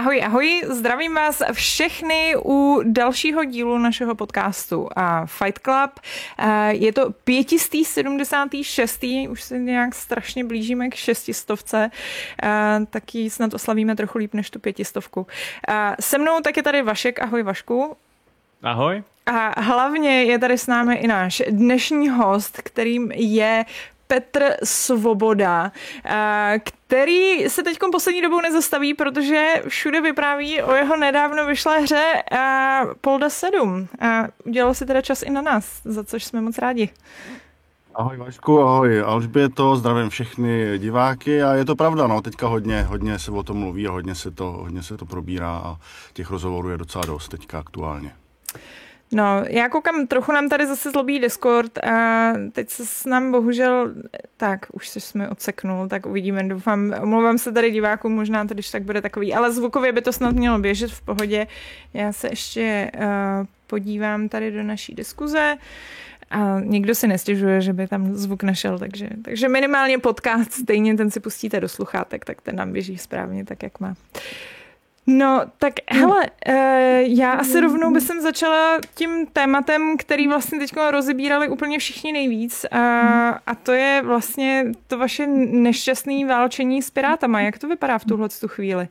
Ahoj, ahoj, zdravím vás všechny u dalšího dílu našeho podcastu a Fight Club. Je to 576. Už se nějak strašně blížíme k šestistovce, tak ji snad oslavíme trochu líp než tu pětistovku. Se mnou tak je tady Vašek, ahoj Vašku. Ahoj. A hlavně je tady s námi i náš dnešní host, kterým je Petr Svoboda, eh, který se teď poslední dobou nezastaví, protože všude vypráví o jeho nedávno vyšlé hře eh, Polda 7. A udělal si teda čas i na nás, za což jsme moc rádi. Ahoj Vašku, ahoj Alžběto, zdravím všechny diváky a je to pravda, no, teďka hodně, hodně se o tom mluví a hodně se to, hodně se to probírá a těch rozhovorů je docela dost teďka aktuálně. No, já koukám, trochu nám tady zase zlobí Discord a teď se s nám bohužel, tak už se jsme odseknul, tak uvidíme, doufám, omlouvám se tady divákům, možná to když tak bude takový, ale zvukově by to snad mělo běžet v pohodě. Já se ještě uh, podívám tady do naší diskuze a nikdo si nestěžuje, že by tam zvuk nešel, takže, takže minimálně podcast, stejně ten si pustíte do sluchátek, tak ten nám běží správně tak, jak má. Uh, No, tak hele, eh, já asi rovnou bych začala tím tématem, který vlastně teď rozebírali úplně všichni nejvíc a, a to je vlastně to vaše nešťastné válčení s pirátama. Jak to vypadá v tuhle tu chvíli?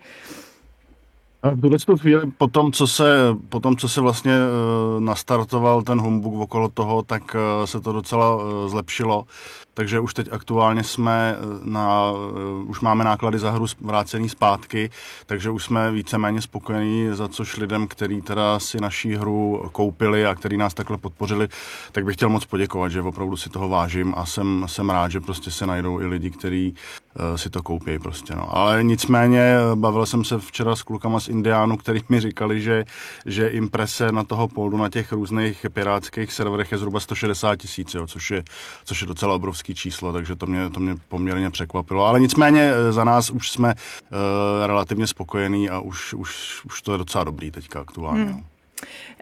V tuhle chvíli, po tom, co se, po tom, co se vlastně uh, nastartoval ten humbug okolo toho, tak uh, se to docela uh, zlepšilo takže už teď aktuálně jsme eh, na, uh, už máme náklady za hru vrácený zpátky, takže už jsme víceméně spokojení, za což lidem, kteří teda si naší hru koupili a který nás takhle podpořili, tak bych chtěl moc poděkovat, že opravdu si toho vážím a jsem, jsem rád, že prostě se najdou i lidi, kteří uh, si to koupí prostě, no. Ale nicméně bavil jsem se včera s klukama z Indiánu, který mi říkali, že, že imprese na toho poldu na těch různých pirátských serverech je zhruba 160 tisíc, což je, což je docela obrovský obrovský číslo, takže to mě, to mě poměrně překvapilo. Ale nicméně eh, za nás už jsme uh, relativně spokojení a už, už, už to je docela dobrý teďka aktuálně. Hmm.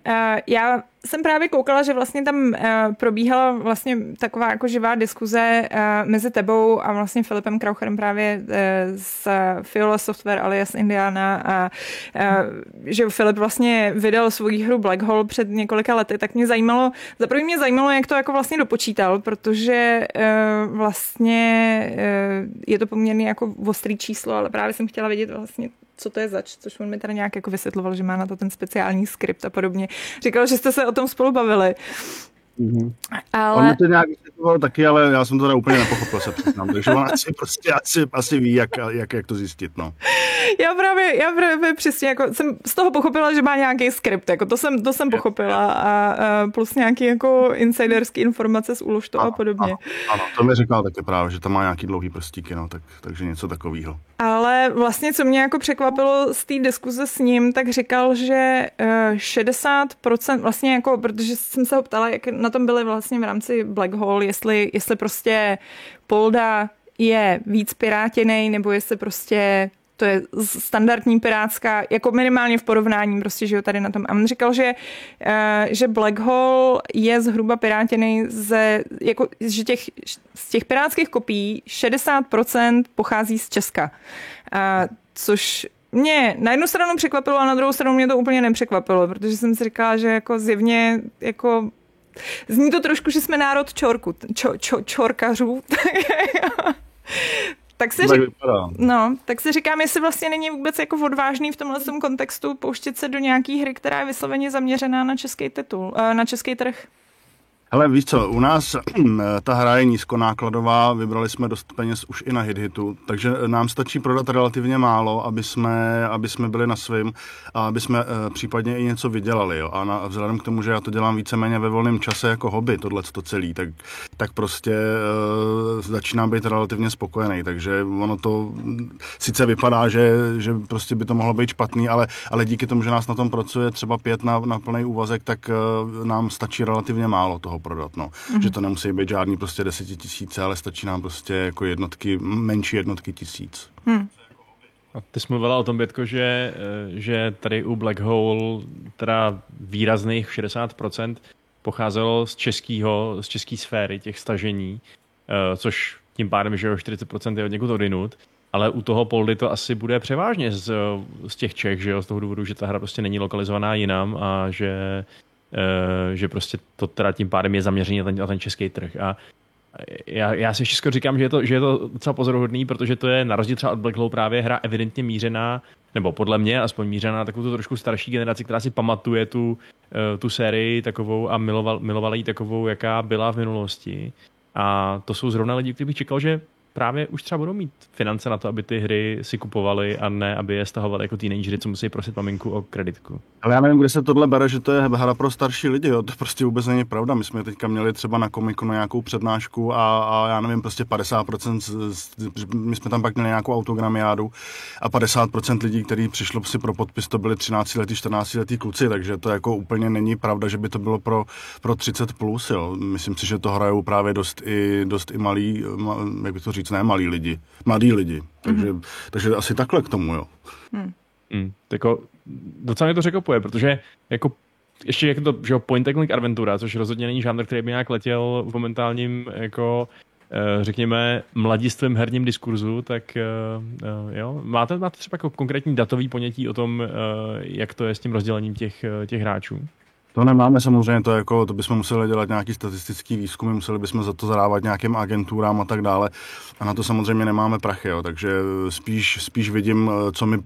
Uh, já jsem právě koukala, že vlastně tam uh, probíhala vlastně taková jako živá diskuze uh, mezi tebou a vlastně Filipem Kraucherem právě z Fiola Software alias Indiana a že Filip vlastně vydal svou hru Black Hole před několika lety, tak mě zajímalo, za první mě zajímalo, jak to jako vlastně dopočítal, protože vlastně je to poměrně jako ostrý číslo, ale právě jsem chtěla vědět vlastně, co to je zač, což on mi teda nějak jako vysvětloval, že má na to ten speciální skript a podobně. Říkal, že jste se o tom spolu bavili. Mm-hmm. Ale... On to nějak vysvětloval taky, ale já jsem to teda úplně nepochopil, se přiznám. Takže on asi, prostě, asi, asi ví, jak, jak, jak to zjistit. No. Já právě, já právě přesně jako jsem z toho pochopila, že má nějaký skript, jako to jsem, to jsem pochopila a, a plus nějaký jako insiderský informace z úložtu a podobně. Ano, ano, to mi říkal taky právě, že tam má nějaký dlouhý prstíky, no, tak, takže něco takového. Ale vlastně, co mě jako překvapilo z té diskuze s ním, tak říkal, že 60%, eh, vlastně jako, protože jsem se ho ptala, jak na tom byly vlastně v rámci Black Hole, jestli, jestli prostě Polda je víc pirátěnej, nebo jestli prostě to je standardní pirátská, jako minimálně v porovnání prostě, že jo, tady na tom. A on říkal, že, uh, že Black Hole je zhruba pirátěný ze, jako, že těch, z těch pirátských kopií 60% pochází z Česka. Uh, což mě na jednu stranu překvapilo a na druhou stranu mě to úplně nepřekvapilo, protože jsem si říkala, že jako zjevně jako Zní to trošku, že jsme národ čorku, čo, čo, čorkařů. Tak si, řík... no, tak si říkám, jestli vlastně není vůbec jako odvážný v tomhle kontextu pouštět se do nějaký hry, která je vysloveně zaměřená na český titul, eh, na český trh. Ale víš co, u nás ta hra je nízkonákladová, vybrali jsme dost peněz už i na hit-hitu, takže nám stačí prodat relativně málo, aby jsme, aby jsme byli na svým a aby jsme e, případně i něco vydělali. Jo. A, na, vzhledem k tomu, že já to dělám víceméně ve volném čase jako hobby, tohle to celý, tak, tak prostě e, začínám být relativně spokojený. Takže ono to sice vypadá, že, že prostě by to mohlo být špatný, ale, ale díky tomu, že nás na tom pracuje třeba pět na, na plný úvazek, tak e, nám stačí relativně málo toho toho prodat. No. Mm-hmm. Že to nemusí být žádný prostě desetitisíce, ale stačí nám prostě jako jednotky, menší jednotky tisíc. Hmm. A ty jsi mluvila o tom, Bětko, že, eh, že tady u Black Hole teda výrazných 60% pocházelo z českého, z české sféry těch stažení, eh, což tím pádem, že jo, 40% je od někud odinut, ale u toho Poldy to asi bude převážně z, z těch Čech, že jo, z toho důvodu, že ta hra prostě není lokalizovaná jinam a že, že prostě to teda tím pádem je zaměřený na ten, na ten český trh. A já, já si všechno říkám, že je, to, že je to docela pozoruhodný, protože to je na rozdíl třeba od Black Hole právě hra evidentně mířená, nebo podle mě aspoň mířená takovou tu trošku starší generaci, která si pamatuje tu, eh, tu sérii takovou a miloval, milovala ji takovou, jaká byla v minulosti. A to jsou zrovna lidi, kteří bych čekal, že právě už třeba budou mít finance na to, aby ty hry si kupovali a ne, aby je stahovali jako teenagery, co musí prosit maminku o kreditku. Ale já nevím, kde se tohle bere, že to je hra pro starší lidi, jo? to prostě vůbec není pravda. My jsme teďka měli třeba na komiku na nějakou přednášku a, a já nevím, prostě 50%, z, z, my jsme tam pak měli nějakou autogramiádu a 50% lidí, kteří přišlo si pro podpis, to byli 13 letý, 14 letý kluci, takže to jako úplně není pravda, že by to bylo pro, pro 30 plus, jo. Myslím si, že to hrajou právě dost i, dost i malí, jak bych to říct, ne malí lidi, mladí lidi. Takže, mm-hmm. takže asi takhle k tomu, jo. Mm. Mm, jako, docela mě to překopuje, protože jako ještě jak to, že jo, point and click adventura, což rozhodně není žánr, který by nějak letěl v momentálním jako eh, řekněme, mladistvém herním diskurzu, tak eh, eh, jo, máte, máte třeba jako konkrétní datový ponětí o tom, jak to je s tím rozdělením těch, těch hráčů? To nemáme samozřejmě, to, jako, to bychom museli dělat nějaký statistický výzkumy, museli bychom za to zadávat nějakým agenturám a tak dále. A na to samozřejmě nemáme prachy, jo. takže spíš, spíš vidím, co mi,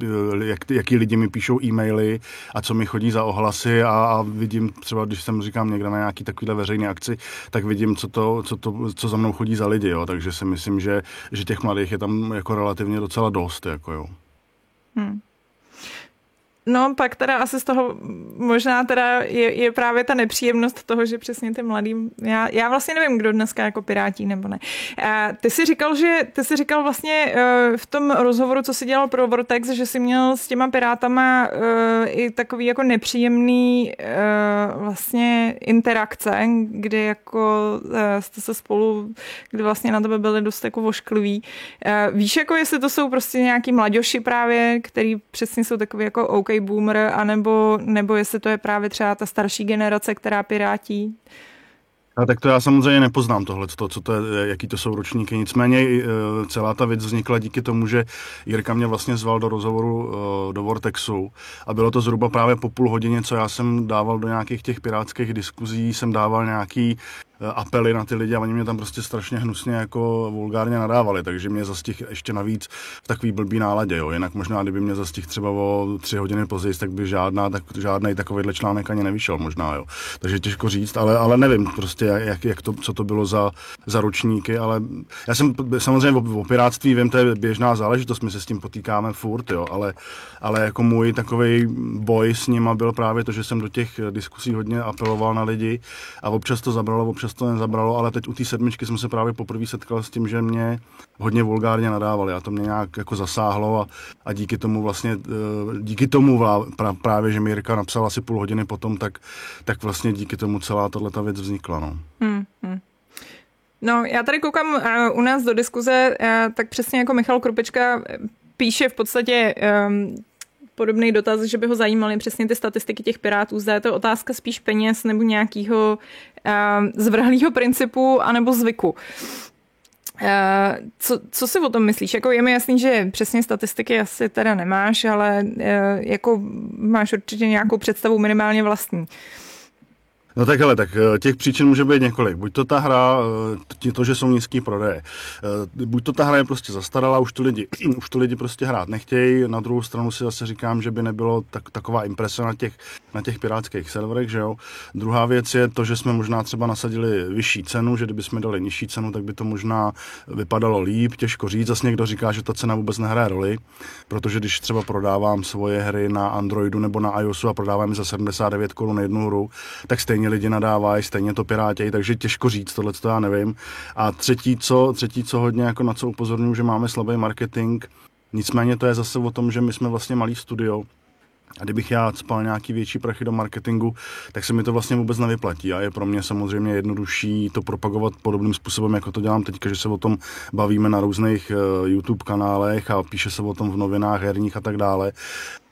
jak, jaký lidi mi píšou e-maily a co mi chodí za ohlasy a, a vidím třeba, když jsem říkám někde na nějaký takovýhle veřejné akci, tak vidím, co, to, co, to, co za mnou chodí za lidi, jo. takže si myslím, že, že těch mladých je tam jako relativně docela dost. Jako, jo. Hmm. No, pak teda asi z toho možná teda je, je právě ta nepříjemnost toho, že přesně ty mladý, já, já vlastně nevím, kdo dneska jako pirátí nebo ne. A ty si říkal, že ty si říkal vlastně uh, v tom rozhovoru, co si dělal pro Vortex, že si měl s těma pirátama uh, i takový jako nepříjemný uh, vlastně interakce, kdy jako jste se spolu, kdy vlastně na tebe byli dost jako voškliví. Víš, jako jestli to jsou prostě nějaký mladěši právě, který přesně jsou takový jako OK boomer, anebo, nebo jestli to je právě třeba ta starší generace, která pirátí? A tak to já samozřejmě nepoznám tohle, to, co to je, jaký to jsou ročníky. Nicméně e, celá ta věc vznikla díky tomu, že Jirka mě vlastně zval do rozhovoru e, do Vortexu a bylo to zhruba právě po půl hodině, co já jsem dával do nějakých těch pirátských diskuzí, jsem dával nějaký apely na ty lidi a oni mě tam prostě strašně hnusně jako vulgárně nadávali, takže mě zastih ještě navíc v takový blbý náladě, jo. Jinak možná, kdyby mě zastih třeba o tři hodiny později, tak by žádná, tak, žádný takovýhle článek ani nevyšel možná, jo. Takže těžko říct, ale, ale nevím prostě, jak, jak to, co to bylo za, za ročníky, ale já jsem samozřejmě o, o piráctví vím, to je běžná záležitost, my se s tím potýkáme furt, jo, ale, ale jako můj takový boj s nima byl právě to, že jsem do těch diskusí hodně apeloval na lidi a občas to zabralo, občas čas to nezabralo, ale teď u té sedmičky jsem se právě poprvé setkal s tím, že mě hodně vulgárně nadávali a to mě nějak jako zasáhlo a, a díky tomu vlastně, eh, díky tomu právě, že mi Jirka napsala asi půl hodiny potom, tak, tak vlastně díky tomu celá tato věc vznikla. No. Hmm, hmm. No, já tady koukám uh, u nás do diskuze, uh, tak přesně jako Michal Krupečka píše v podstatě um, podobný dotaz, že by ho zajímaly přesně ty statistiky těch pirátů. Zda je to otázka spíš peněz nebo nějakého uh, zvrhlého principu anebo zvyku. Uh, co, co si o tom myslíš? Jako je mi jasný, že přesně statistiky asi teda nemáš, ale uh, jako máš určitě nějakou představu minimálně vlastní. Uh, No tak hele, tak eh, těch příčin může být několik. Buď to ta hra, eh, to, že jsou nízký prodeje. Eh, buď to ta hra je prostě zastarala, už to lidi, už to lidi prostě hrát nechtějí. Na druhou stranu si zase říkám, že by nebylo tak, taková imprese na těch, na těch pirátských serverech, že jo. Druhá věc je to, že jsme možná třeba nasadili vyšší cenu, že kdyby jsme dali nižší cenu, tak by to možná vypadalo líp, těžko říct. Zase někdo říká, že ta cena vůbec nehraje roli, protože když třeba prodávám svoje hry na Androidu nebo na iOSu a prodávám za 79 korun jednu hru, tak stejně stejně lidi nadávají, stejně to pirátějí, takže těžko říct, tohle to já nevím. A třetí, co, třetí, co hodně jako na co upozorňuji, že máme slabý marketing, nicméně to je zase o tom, že my jsme vlastně malý studio, A kdybych já spal nějaký větší prachy do marketingu, tak se mi to vlastně vůbec nevyplatí. A je pro mě samozřejmě jednodušší to propagovat podobným způsobem, jako to dělám teďka, že se o tom bavíme na různých uh, YouTube kanálech a píše se o tom v novinách herních a tak dále.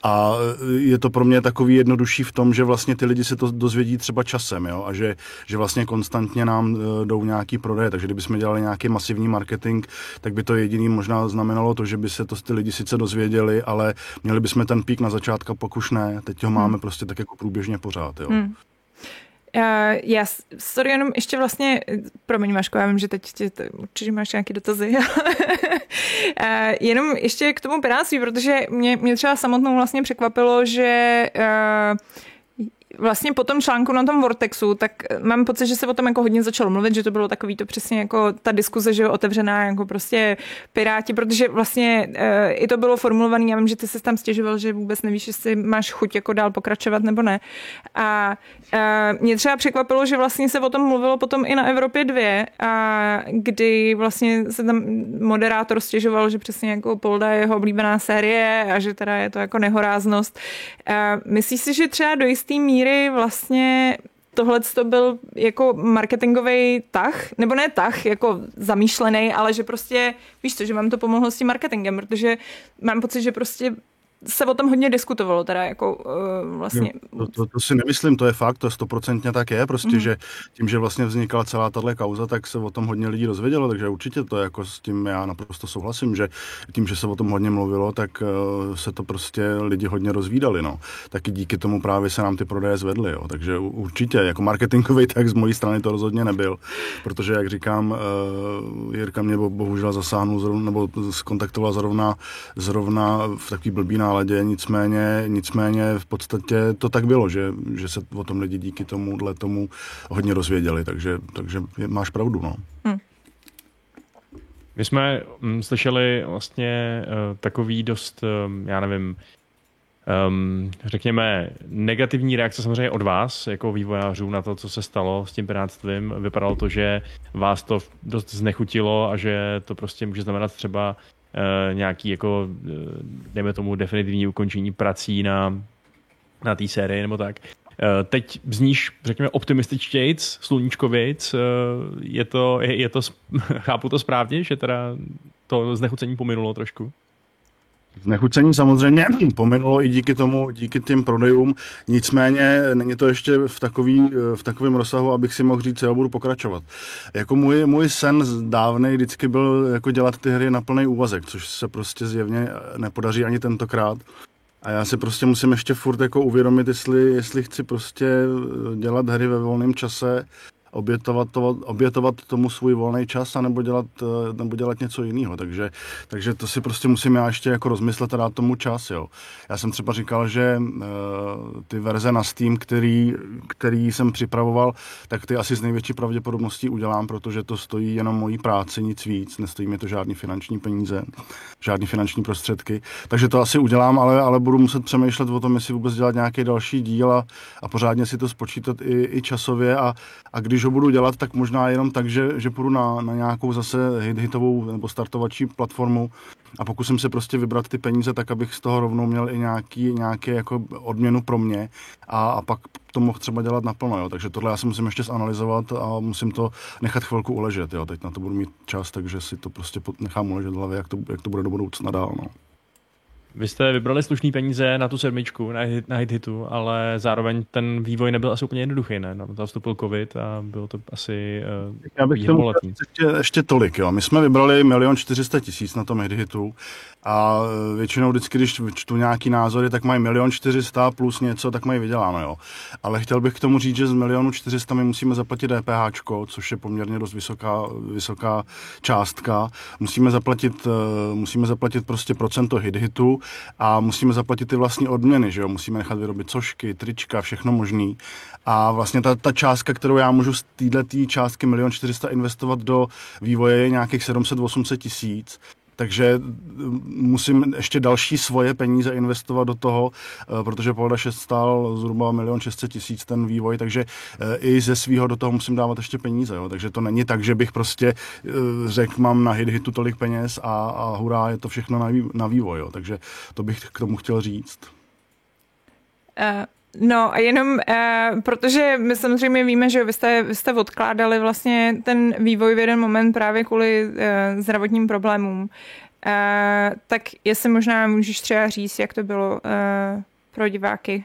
A je to pro mě takový jednodušší v tom, že vlastně ty lidi se to dozvědí třeba časem, jo? a že, že vlastně konstantně nám e, jdou nějaký prodeje. Takže kdybychom dělali nějaký masivní marketing, tak by to jediný možná znamenalo to, že by se to ty lidi sice dozvěděli, ale měli bychom ten pík na začátku, pokud ne. Teď ho máme hmm. prostě tak jako průběžně pořád. Jo? Hmm. Já, sorry, jenom ještě vlastně, promiň Maško, já vím, že teď tě, určitě máš nějaké dotazy. uh, jenom ještě k tomu pirátství, protože mě, mě třeba samotnou vlastně překvapilo, že uh, vlastně po tom článku na tom Vortexu, tak mám pocit, že se o tom jako hodně začalo mluvit, že to bylo takový to přesně jako ta diskuze, že je otevřená jako prostě piráti, protože vlastně e, i to bylo formulované, já vím, že ty se tam stěžoval, že vůbec nevíš, jestli máš chuť jako dál pokračovat nebo ne. A e, mě třeba překvapilo, že vlastně se o tom mluvilo potom i na Evropě 2, a kdy vlastně se tam moderátor stěžoval, že přesně jako Polda je jeho oblíbená série a že teda je to jako nehoráznost. Myslíš si, že třeba do jistý míry míry vlastně tohle to byl jako marketingový tah, nebo ne tah, jako zamýšlený, ale že prostě, víš co, že vám to pomohlo s tím marketingem, protože mám pocit, že prostě se o tom hodně diskutovalo, teda jako uh, vlastně. To, to, to si nemyslím, to je fakt, to stoprocentně tak je, prostě, mm-hmm. že tím, že vlastně vznikala celá tahle kauza, tak se o tom hodně lidí dozvědělo, takže určitě to jako s tím já naprosto souhlasím, že tím, že se o tom hodně mluvilo, tak uh, se to prostě lidi hodně rozvídali, no. Taky díky tomu právě se nám ty prodeje zvedly, jo. takže určitě, jako marketingový tak z mojí strany to rozhodně nebyl, protože, jak říkám, uh, Jirka mě bohužel zasáhnul, zrovna, nebo skontaktoval zrovna, zrovna v takový blbý náladě, nicméně, nicméně v podstatě to tak bylo, že, že se o tom lidi díky tomuhle tomu hodně rozvěděli, takže, takže máš pravdu. No. Hmm. My jsme hm, slyšeli vlastně uh, takový dost, um, já nevím, um, řekněme, negativní reakce samozřejmě od vás, jako vývojářů, na to, co se stalo s tím pirátstvím. Vypadalo to, že vás to dost znechutilo a že to prostě může znamenat třeba uh, nějaký jako, uh, dejme tomu, definitivní ukončení prací na, na té sérii nebo tak. Uh, teď zníš, řekněme, optimističtějc, sluníčkovějc. Je to, je, je to, chápu to správně, že teda to znechucení pominulo trošku? Znechucení samozřejmě pominulo i díky tomu, díky těm prodejům, nicméně není to ještě v, takový, v takovém rozsahu, abych si mohl říct, že budu pokračovat. Jako můj, můj sen dávnej vždycky byl jako dělat ty hry na plný úvazek, což se prostě zjevně nepodaří ani tentokrát. A já si prostě musím ještě furt jako uvědomit, jestli, jestli chci prostě dělat hry ve volném čase, obětovat, to, obětovat tomu svůj volný čas a nebo dělat, eh, nebo dělat něco jiného. Takže, takže to si prostě musím já ještě jako rozmyslet a dát tomu čas. Jo. Já jsem třeba říkal, že uh, ty verze na Steam, který, který jsem připravoval, tak ty asi z největší pravděpodobností udělám, protože to stojí jenom mojí práci, nic víc, nestojí mi to žádný finanční peníze, žádný finanční prostředky. Takže to asi udělám, ale, ale budu muset přemýšlet o tom, jestli vůbec dělat nějaký další díl a, a pořádně si to spočítat i, i časově a, a když když ho budu dělat, tak možná jenom tak, že, že půjdu na, na nějakou zase hit, hitovou nebo startovací platformu a pokusím se prostě vybrat ty peníze tak, abych z toho rovnou měl i nějaký, nějaký jako odměnu pro mě a, a pak to mohl třeba dělat naplno, jo. takže tohle já si musím ještě zanalizovat a musím to nechat chvilku uležet, jo. teď na to budu mít čas, takže si to prostě nechám uležet v hlavě, jak to, jak to bude do budoucna dál. No. Vy jste vybrali slušný peníze na tu sedmičku, na, hit, na hit hitu, ale zároveň ten vývoj nebyl asi úplně jednoduchý, ne? No, tam vstupil covid a bylo to asi uh, Já bych tomu ještě, ještě tolik, jo. My jsme vybrali milion čtyřista tisíc na tom hit hitu a většinou vždycky, když čtu nějaký názory, tak mají milion čtyřista plus něco, tak mají vyděláno, jo. Ale chtěl bych k tomu říct, že z milionu čtyřista my musíme zaplatit DPH, což je poměrně dost vysoká, vysoká částka. Musíme zaplatit, eh, musíme zaplatit prostě procento hit hitu a musíme zaplatit ty vlastní odměny, že jo. Musíme nechat vyrobit cošky, trička, všechno možný. A vlastně ta, ta částka, kterou já můžu z této částky milion čtyřista investovat do vývoje je nějakých 700-800 tisíc takže musím ještě další svoje peníze investovat do toho, eh, protože Polda 6 stál zhruba milion 600 tisíc ten vývoj, takže eh, i ze svého do toho musím dávat ještě peníze. Jo. Takže to není tak, že bych prostě eh, řekl, mám na hit hitu tolik peněz a, a hurá, je to všechno na, na vývoj. Jo. Takže to bych k tomu chtěl říct. Uh, No a jenom, uh, protože my samozřejmě víme, že vy jste, vy jste odkládali vlastně ten vývoj v jeden moment právě kvůli uh, zdravotním problémům. Uh, tak jestli možná můžeš třeba říct, jak to bylo uh, pro diváky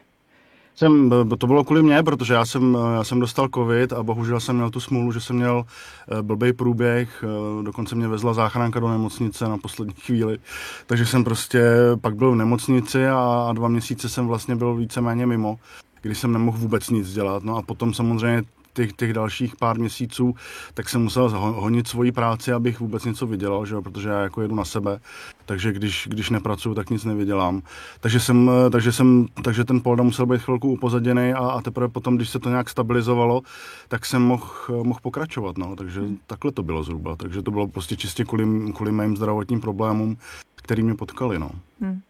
jsem, to bylo kvůli mě, protože já jsem, já jsem dostal covid a bohužel jsem měl tu smůlu, že jsem měl eh, blbý průběh, eh, dokonce mě vezla záchranka do nemocnice na poslední chvíli, takže jsem prostě pak byl v nemocnici a, a dva měsíce jsem vlastně byl víceméně mimo když jsem nemohl vůbec nic dělat. No a potom samozřejmě těch, těch dalších pár měsíců, tak jsem musel honit svoji práci, abych vůbec něco vydělal, že jo? protože já jako jedu na sebe, takže když, když nepracuju, tak nic nevydělám. Takže, jsem, takže, jsem, takže ten polda musel být chvilku upozaděný a, a teprve potom, když se to nějak stabilizovalo, tak jsem mohl, mohl pokračovat. No. Takže hmm. takhle to bylo zhruba. Takže to bylo prostě čistě kvůli, kvůli mým zdravotním problémům, který mě potkali. No. Hmm.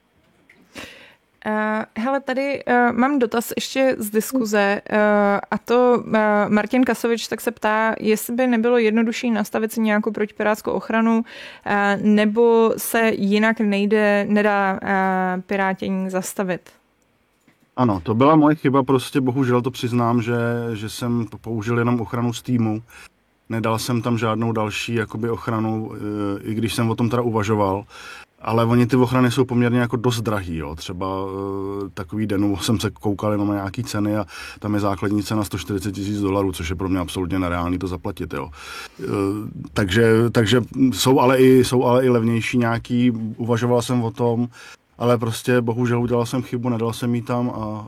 Uh, hele, tady uh, mám dotaz ještě z diskuze uh, a to uh, Martin Kasovič tak se ptá, jestli by nebylo jednodušší nastavit si nějakou protipirátskou ochranu, uh, nebo se jinak nejde, nedá uh, pirátění zastavit. Ano, to byla moje chyba, prostě bohužel to přiznám, že, že jsem použil jenom ochranu z týmu. Nedal jsem tam žádnou další jakoby ochranu, i když jsem o tom teda uvažoval ale oni ty ochrany jsou poměrně jako dost drahý, jo. Třeba e, takový den jsem se koukal jenom na nějaký ceny a tam je základní cena 140 tisíc dolarů, což je pro mě absolutně nereálný to zaplatit, jo. E, takže, takže jsou ale, i, jsou ale i levnější nějaký, uvažoval jsem o tom, ale prostě bohužel udělal jsem chybu, nedal jsem jí tam a, a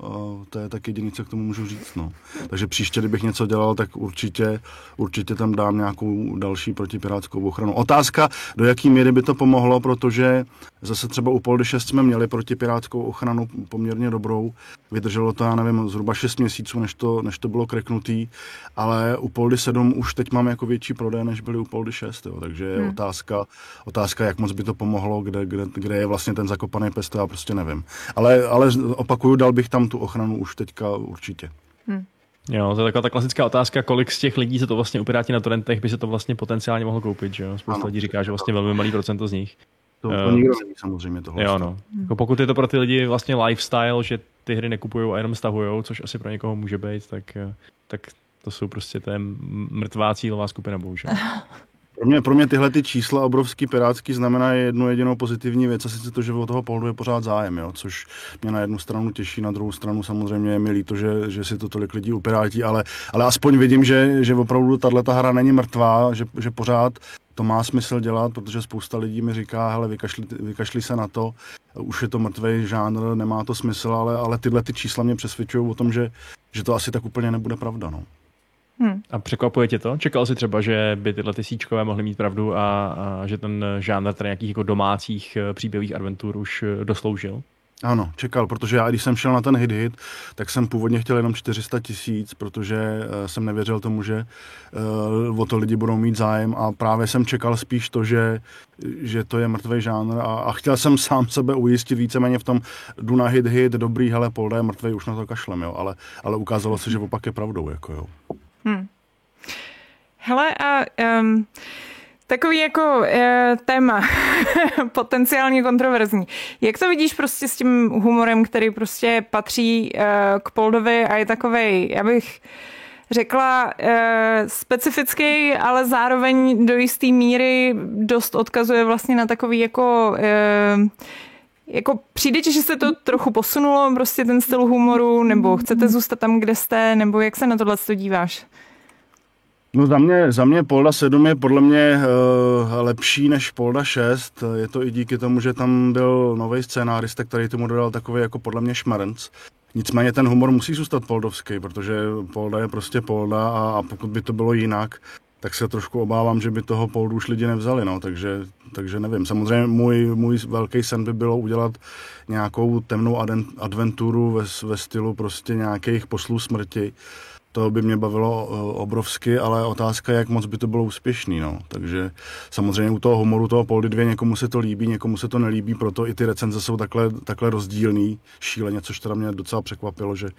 to je tak jediné, co k tomu můžu říct. No. Takže příště, kdybych něco dělal, tak určitě, určitě tam dám nějakou další protipirátskou ochranu. Otázka, do jaký míry by to pomohlo, protože zase třeba u Poldy 6 jsme měli protipirátskou ochranu poměrně dobrou. Vydrželo to, já nevím, zhruba 6 měsíců, než to, než to bylo kreknutý, ale u Poldy 7 už teď máme jako větší prodej, než byly u Poldy 6, jo. takže hmm. otázka, otázka, jak moc by to pomohlo, kde, kde, kde je vlastně ten zakopaný pes, to já prostě nevím. Ale, ale opakuju, dal bych tam tu ochranu už teďka určitě. Hmm. Jo, to je taková ta klasická otázka, kolik z těch lidí se to vlastně u Piráti na torrentech by se to vlastně potenciálně mohlo koupit, že jo? Spousta ano. lidí říká, že vlastně velmi malý procento z nich. To, to uh, nikdo neví samozřejmě tohle. Jo, no. Jako pokud je to pro ty lidi vlastně lifestyle, že ty hry nekupují a jenom stahují, což asi pro někoho může být, tak, eh, tak to jsou prostě té mrtvá cílová skupina, bohužel. Pro mě, pro mě tyhle ty čísla obrovský pirátský znamená jednu jedinou pozitivní věc, a sice to, že o toho pohledu je pořád zájem, jo, což mě na jednu stranu těší, na druhou stranu samozřejmě je mi líto, že, že si to tolik lidí upirátí, ale, ale aspoň vidím, že, že opravdu tahle hra není mrtvá, že, že pořád to má smysl dělat, protože spousta lidí mi říká, hele, vykašli, vykašli se na to, už je to mrtvý žánr, nemá to smysl, ale, ale tyhle ty čísla mě přesvědčují o tom, že, že to asi tak úplně nebude pravda. No. Hmm. A překvapuje tě to? Čekal jsi třeba, že by tyhle ty síčkové mohly mít pravdu a, a že ten žánr tady nějakých jako domácích eh, příběhových adventur už eh, dosloužil? Ano, čekal, protože já, když jsem šel na ten hit hit, tak jsem původně chtěl jenom 400 tisíc, protože uh, jsem nevěřil tomu, že uh, o to lidi budou mít zájem a právě jsem čekal spíš to, že, že to je mrtvý žánr a, a chtěl jsem sám sebe ujistit víceméně v tom, jdu na hit hit, dobrý, hele, polda je mrtvý, už na to kašlem, jo, ale, ale ukázalo se, že opak je pravdou, jako jo. Hmm. Hele, a um, takový jako uh, téma potenciálně kontroverzní. Jak to vidíš prostě s tím humorem, který prostě patří uh, k Poldovi a je takovej, já bych řekla, uh, specifický, ale zároveň do jisté míry dost odkazuje vlastně na takový jako uh, jako přijde ti, že se to trochu posunulo, prostě ten styl humoru, nebo chcete zůstat tam, kde jste, nebo jak se na tohle díváš? No za mě, za mě Polda 7 je podle mě uh, lepší než Polda 6. Je to i díky tomu, že tam byl nový scénárista, který tomu dodal takový jako podle mě šmrnc. Nicméně ten humor musí zůstat poldovský, protože Polda je prostě Polda a, a pokud by to bylo jinak, tak se trošku obávám, že by toho Poldu už lidi nevzali, no, takže, takže nevím. Samozřejmě můj, můj velký sen by bylo udělat nějakou temnou adventuru ve, ve stylu prostě nějakých poslů smrti, to by mě bavilo eh, obrovsky, ale otázka je, jak moc by to bylo úspěšný. No. Takže samozřejmě u toho humoru toho Poldy 2 někomu se to líbí, někomu se to nelíbí, proto i ty recenze jsou takhle, takhle rozdílný, šíleně, což teda mě docela překvapilo, že,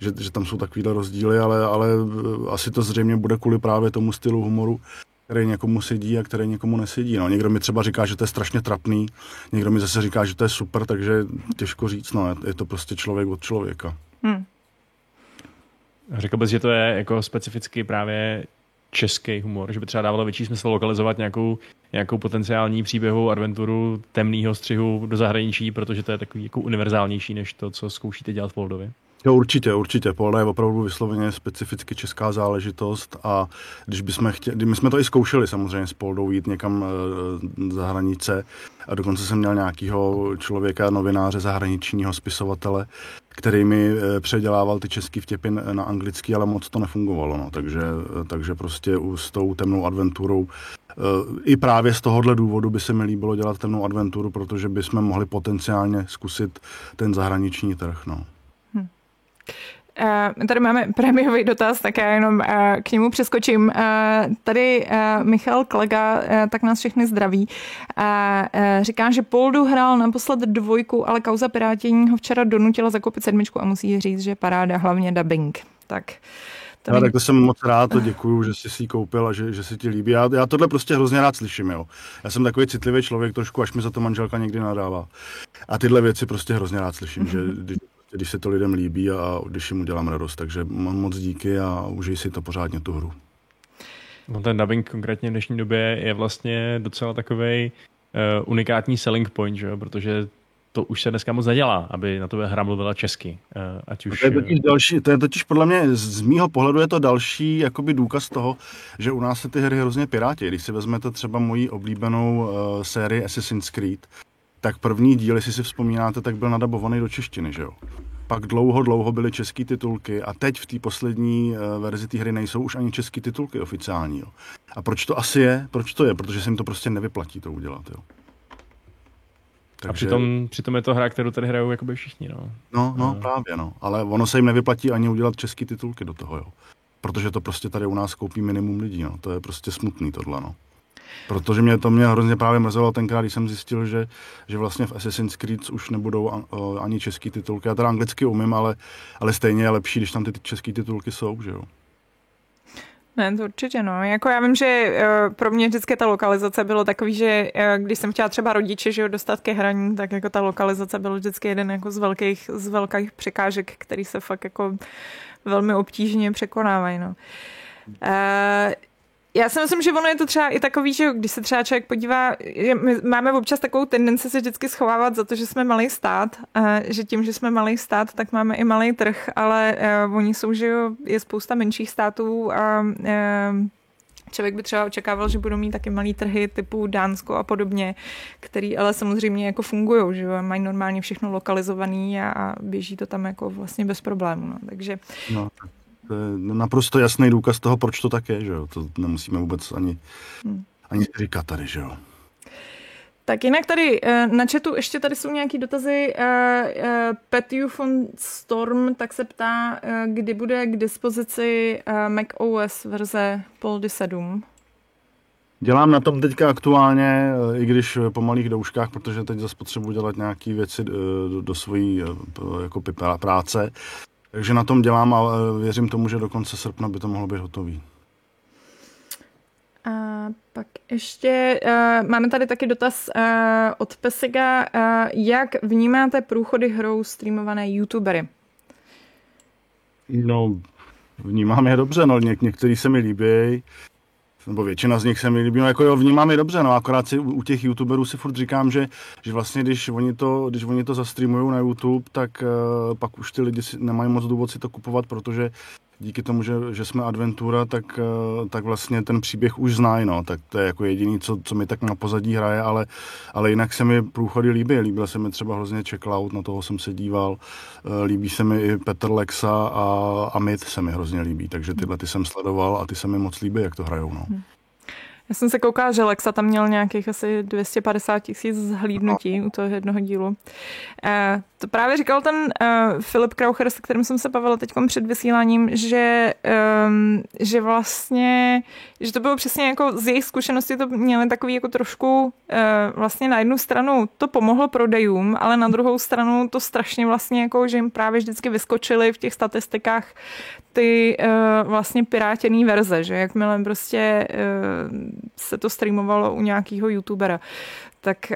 že, že tam jsou takovýhle rozdíly, ale, ale eh, asi to zřejmě bude kvůli právě tomu stylu humoru, který někomu sedí a který někomu nesedí. No, někdo mi třeba říká, že to je strašně trapný, někdo mi zase říká, že to je super, takže těžko říct, no, je to prostě člověk od člověka. Hmm. Řekl bys, že to je jako specificky právě český humor, že by třeba dávalo větší smysl lokalizovat nějakou, nějakou potenciální příběhovou adventuru temného střihu do zahraničí, protože to je takový jako univerzálnější než to, co zkoušíte dělat v Poldovi. Jo, určitě, určitě. Polda je opravdu vysloveně specificky česká záležitost a když bychom chtěli, my jsme to i zkoušeli samozřejmě s Poldou jít někam e, za hranice a dokonce jsem měl nějakého člověka, novináře, zahraničního spisovatele, který mi e, předělával ty český vtěpy na anglický, ale moc to nefungovalo. No. Takže, e, takže prostě s tou temnou adventurou i právě z tohohle důvodu by se mi líbilo dělat temnou adventuru, protože bychom mohli potenciálně zkusit ten zahraniční trh. No. Uh, tady máme prémiový dotaz, tak já jenom uh, k němu přeskočím. Uh, tady Michal Klega, tak nás všechny zdraví. Říká, že Poldu hrál naposled dvojku, ale kauza pirátění ho včera donutila zakoupit sedmičku a musí říct, že paráda, hlavně dubbing. Tak to já, tak to jsem moc rád, to děkuju, že jsi si ji koupil a že, že si ti líbí. Já, já tohle prostě hrozně rád slyším, jo. Já jsem takový citlivý člověk trošku, až mi za to manželka někdy nadává. A tyhle věci prostě hrozně rád slyším, že když když se to lidem líbí a když jim udělám radost. Takže moc díky a užij si to pořádně tu hru. No ten dubbing konkrétně v dnešní době je vlastně docela takový uh, unikátní selling point, že? protože to už se dneska moc nedělá, aby na to hra mluvila česky. Uh, ať už... To je, totiž další, to je totiž podle mě, z mýho pohledu je to další jakoby důkaz toho, že u nás se ty hry hrozně pirátí. Když si vezmete třeba moji oblíbenou uh, sérii Assassin's Creed, tak první díl, jestli si vzpomínáte, tak byl nadabovaný do češtiny, že jo? Pak dlouho, dlouho byly české titulky a teď v té poslední uh, verzi té hry nejsou už ani české titulky oficiální. Jo. A proč to asi je? Proč to je? Protože se jim to prostě nevyplatí to udělat. Jo. Takže... A přitom, přitom je to hra, kterou tady hrajou jakoby všichni. No, no, no uh. právě. No. Ale ono se jim nevyplatí ani udělat české titulky do toho. Jo. Protože to prostě tady u nás koupí minimum lidí. No. To je prostě smutný tohle. No. Protože mě to mě hrozně právě mrzelo tenkrát, když jsem zjistil, že, že vlastně v Assassin's Creed už nebudou ani český titulky. Já teda anglicky umím, ale, ale stejně je lepší, když tam ty české titulky jsou, že jo. Ne, to určitě no. Jako já vím, že uh, pro mě vždycky ta lokalizace bylo takový, že uh, když jsem chtěla třeba rodiče že jo, dostat ke hraní, tak jako ta lokalizace byl vždycky jeden jako z velkých, z velkých překážek, který se fakt jako velmi obtížně překonávají. No. Uh, já si myslím, že ono je to třeba i takový, že když se třeba člověk podívá, že my máme občas takovou tendenci se vždycky schovávat za to, že jsme malý stát, a že tím, že jsme malý stát, tak máme i malý trh, ale uh, oni jsou, že je spousta menších států a uh, Člověk by třeba očekával, že budou mít taky malý trhy typu Dánsko a podobně, který ale samozřejmě jako fungují, že mají normálně všechno lokalizovaný a, běží to tam jako vlastně bez problémů. No. Takže no. To je naprosto jasný důkaz toho, proč to tak je, že jo? To nemusíme vůbec ani, hmm. ani říkat tady, že jo? Tak jinak tady eh, na chatu ještě tady jsou nějaký dotazy. Eh, eh, Petju von Storm tak se ptá, kdy bude k dispozici Mac OS verze Poldy 7. Dělám na tom teďka aktuálně, i když po malých douškách, protože teď zase potřebuji dělat nějaké věci do, do svojí jako práce. Takže na tom dělám a věřím tomu, že do konce srpna by to mohlo být hotový. A pak ještě uh, máme tady taky dotaz uh, od Pesiga. Uh, jak vnímáte průchody hrou streamované youtubery? No, vnímám je dobře, no, Něk- některý se mi líbí, nebo většina z nich se mi líbí, no jako jo, vnímám je dobře, no akorát si u, u těch youtuberů si furt říkám, že, že vlastně když oni to, když oni to zastreamují na YouTube, tak uh, pak už ty lidi si, nemají moc důvod si to kupovat, protože díky tomu, že, že jsme adventura, tak, uh, tak vlastně ten příběh už znají, no, tak to je jako jediný, co, co mi tak na pozadí hraje, ale, ale jinak se mi průchody líbí, líbil se mi třeba hrozně Checkout, na toho jsem se díval, uh, líbí se mi i Petr Lexa a Amit se mi hrozně líbí, takže tyhle ty jsem sledoval a ty se mi moc líbí, jak to hrajou, no. Hmm. Já jsem se koukala, že Lexa tam měl nějakých asi 250 tisíc zhlídnutí u toho jednoho dílu. E, to právě říkal ten uh, Filip Kraucher, s kterým jsem se bavila teď před vysíláním, že, um, že vlastně, že to bylo přesně jako z jejich zkušenosti to měli takový jako trošku uh, vlastně na jednu stranu to pomohlo prodejům, ale na druhou stranu to strašně vlastně jako, že jim právě vždycky vyskočili v těch statistikách ty uh, vlastně pirátěný verze, že jakmile prostě uh, se to streamovalo u nějakého youtubera, tak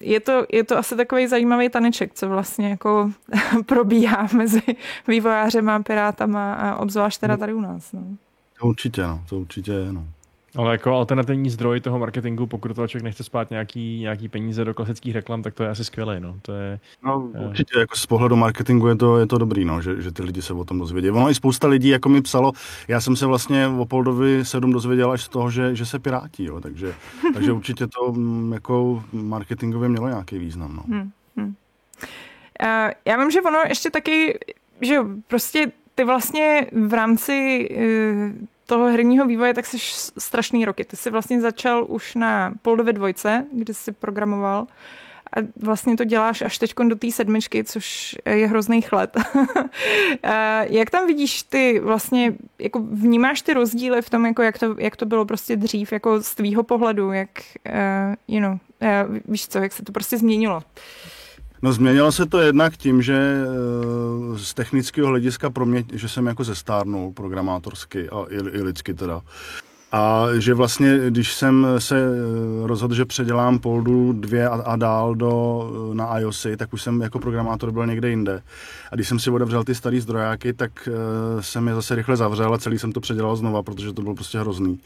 je to, je to asi takový zajímavý taneček, co vlastně jako probíhá mezi vývojářem a pirátama a obzvlášť teda tady u nás. No. To určitě, no, to určitě je, no. Ale jako alternativní zdroj toho marketingu, pokud toho člověk nechce spát nějaký, nějaký peníze do klasických reklam, tak to je asi skvělé. No. To je, no, určitě, jako z pohledu marketingu je to, je to dobrý, no, že, že, ty lidi se o tom dozvědí. Ono i spousta lidí jako mi psalo, já jsem se vlastně o Poldovi 7 dozvěděl až z toho, že, že se pirátí, jo, takže, takže určitě to mm, jako marketingově mělo nějaký význam. No. Hmm, hmm. Uh, já vím, že ono ještě taky, že prostě ty vlastně v rámci uh, toho herního vývoje, tak jsi strašný roky. Ty jsi vlastně začal už na Poldově dvojce, kde jsi programoval a vlastně to děláš až teď do té sedmičky, což je hrozný chlad. jak tam vidíš ty vlastně, jako vnímáš ty rozdíly v tom, jako jak, to, jak to bylo prostě dřív, jako z tvýho pohledu, jak, uh, you know, uh, víš co, jak se to prostě změnilo? Uh, No změnilo se to jednak tím, že eh, z technického hlediska pro mě, že jsem jako zestárnul programátorsky a i, i lidsky teda. A že vlastně, když jsem se eh, rozhodl, že předělám Poldu 2 a, a dál do, eh, na iOSy, tak už jsem jako programátor byl někde jinde. A když jsem si otevřel ty starý zdrojáky, tak jsem je zase rychle zavřel a celý jsem to předělal znova, protože to bylo prostě hrozný.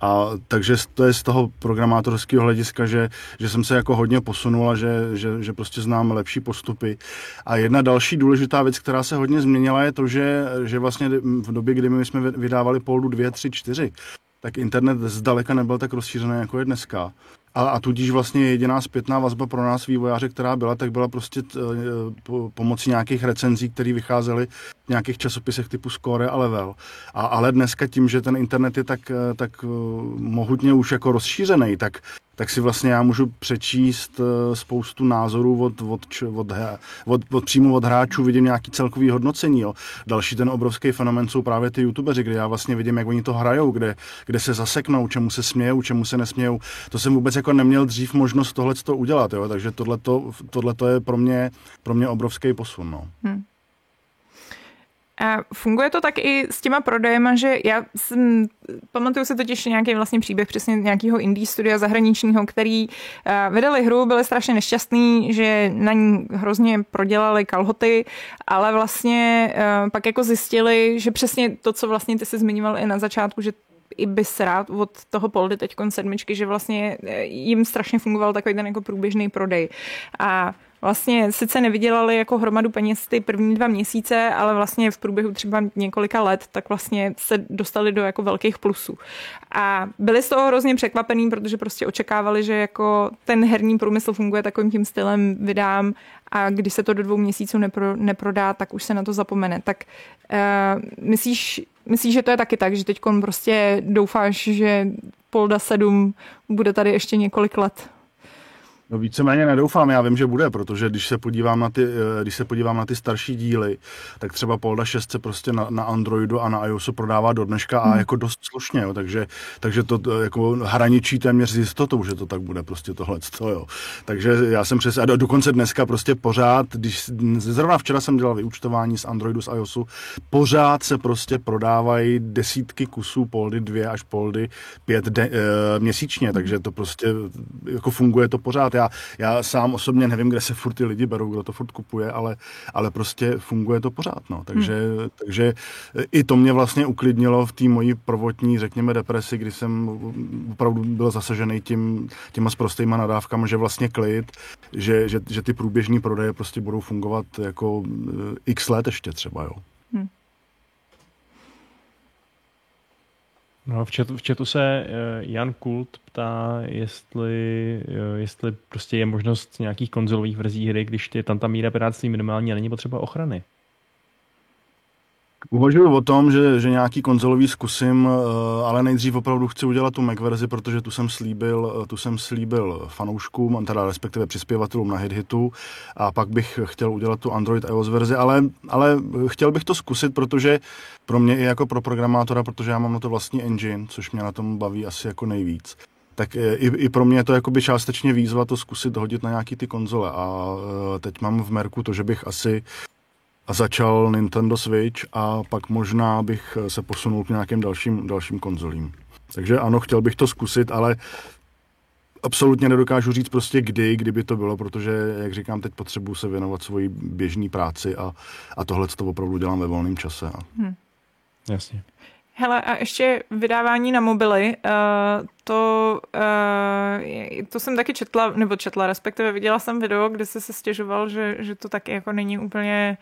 A takže to je z toho programátorského hlediska, že, že jsem se jako hodně posunul a že, že, že prostě znám lepší postupy. A jedna další důležitá věc, která se hodně změnila, je to, že, že vlastně v době, kdy my jsme vydávali Poldu 2, 3, 4, tak internet zdaleka nebyl tak rozšířený, jako je dneska. A, a tudíž vlastně jediná zpětná vazba pro nás vývojáře, která byla, tak byla prostě t, e, po, pomocí nějakých recenzí, které vycházely nějakých časopisech typu Score a Level. A, ale dneska tím, že ten internet je tak, e, tak e, mohutně už jako rozšířený, tak tak si vlastně já můžu přečíst eh, spoustu názorů od, od, od, od, od přímo od hráčů, vidím nějaký celkový hodnocení. Jo. Další ten obrovský fenomen jsou právě ty youtubeři, kde já vlastně vidím, jak oni to hrajou, kde, kde se zaseknou, čemu se smějou, čemu se nesmějou. To jsem vůbec jako neměl dřív možnost tohle udělat, jo. takže tohle je pro mě, pro mě obrovský posun. No. Hmm. A funguje to tak i s těma prodejema, že já jsem, pamatuju si totiž nějaký vlastně příběh přesně nějakého indie studia zahraničního, který uh, vydali hru, byli strašně nešťastní, že na ní hrozně prodělali kalhoty, ale vlastně uh, pak jako zjistili, že přesně to, co vlastně ty si zmiňoval i na začátku, že i bys rád od toho Poldy teď sedmičky, že vlastně e, jim strašně fungoval takový ten jako průběžný prodej. A vlastně sice nevydělali jako hromadu peněz ty první dva měsíce, ale vlastně v průběhu třeba několika let, tak vlastně se dostali do jako velkých plusů. A byli z toho hrozně překvapený, protože prostě očekávali, že jako ten herní průmysl funguje takovým tím stylem, vydám a když se to do dvou měsíců nepro, neprodá, tak už se na to zapomene. Tak uh, myslíš, myslíš, že to je taky tak, že teď prostě doufáš, že Polda 7 bude tady ještě několik let? No víceméně nedoufám, já vím, že bude, protože když se podívám na ty, eh, když se podívám na ty starší díly, tak třeba Polda 6 se prostě na, na Androidu a na iOSu prodává do dneška a hmm. jako dost slušně, jo, takže, takže to jako hraničí téměř s jistotou, že to tak bude prostě tohle, jo. Takže já jsem přes, a dokonce dneska prostě pořád, když zrovna včera jsem dělal vyučtování z Androidu, z iOSu, pořád se prostě prodávají desítky kusů Poldy 2 až Poldy 5 de, e, měsíčně, takže to prostě jako funguje to pořád já, já sám osobně nevím, kde se furt ty lidi berou, kdo to furt kupuje, ale, ale prostě funguje to pořád. No. Takže, hmm. takže i to mě vlastně uklidnilo v té mojí prvotní, řekněme, depresi, kdy jsem opravdu byl zasažený tím, těma sprostýma nadávkama, že vlastně klid, že, že, že ty průběžní prodeje prostě budou fungovat jako eh, x let ještě třeba. Jo. Hmm. No, v, chatu, v chatu se uh, Jan Kult ptá, jestli, uh, jestli prostě je možnost nějakých konzolových verzí hry, když je tam ta míra pirátství minimální a není potřeba ochrany. Uvažuji o tom, že, že nějaký konzolový zkusím, eh, ale nejdřív opravdu chci udělat tu Mac verzi, protože tu jsem slíbil, tu jsem slíbil fanouškům, teda respektive přispěvatelům na HitHitu. A pak bych chtěl udělat tu Android iOS verzi, ale, ale chtěl bych to zkusit, protože pro mě i jako pro programátora, protože já mám na to vlastní engine, což mě na tom baví asi jako nejvíc tak eh, i, i pro mě je to jakoby částečně výzva to zkusit hodit na nějaký ty konzole. A eh, teď mám v Merku to, že bych asi a začal Nintendo Switch a pak možná bych se posunul k nějakým dalším, dalším konzolím. Takže ano, chtěl bych to zkusit, ale absolutně nedokážu říct prostě kdy, kdyby to bylo, protože, jak říkám, teď potřebuji se věnovat svoji běžné práci a, a tohle to opravdu dělám ve volném čase. Hmm. Jasně. Hele, a ještě vydávání na mobily, uh, to, uh, to jsem taky četla, nebo četla, respektive viděla jsem video, kde se se stěžoval, že, že to taky jako není úplně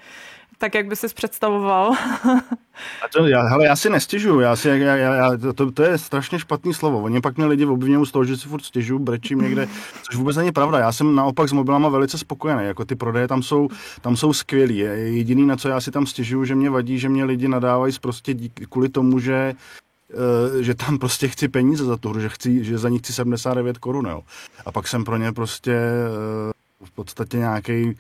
tak, jak by ses představoval. A to, já, hele, já si nestěžuju, já si, já, já, já, to, to, je strašně špatný slovo. Oni pak mě lidi obvinují z toho, že si furt stěžuju, brečím někde, což vůbec není pravda. Já jsem naopak s mobilama velice spokojený, jako ty prodeje tam jsou, tam jsou skvělý. Jediný, na co já si tam stěžuju, že mě vadí, že mě lidi nadávají prostě díky, kvůli tomu, že eh, že tam prostě chci peníze za tu hru, že, chci, že za ní chci 79 korun, jo. A pak jsem pro ně prostě eh, v podstatě nějaký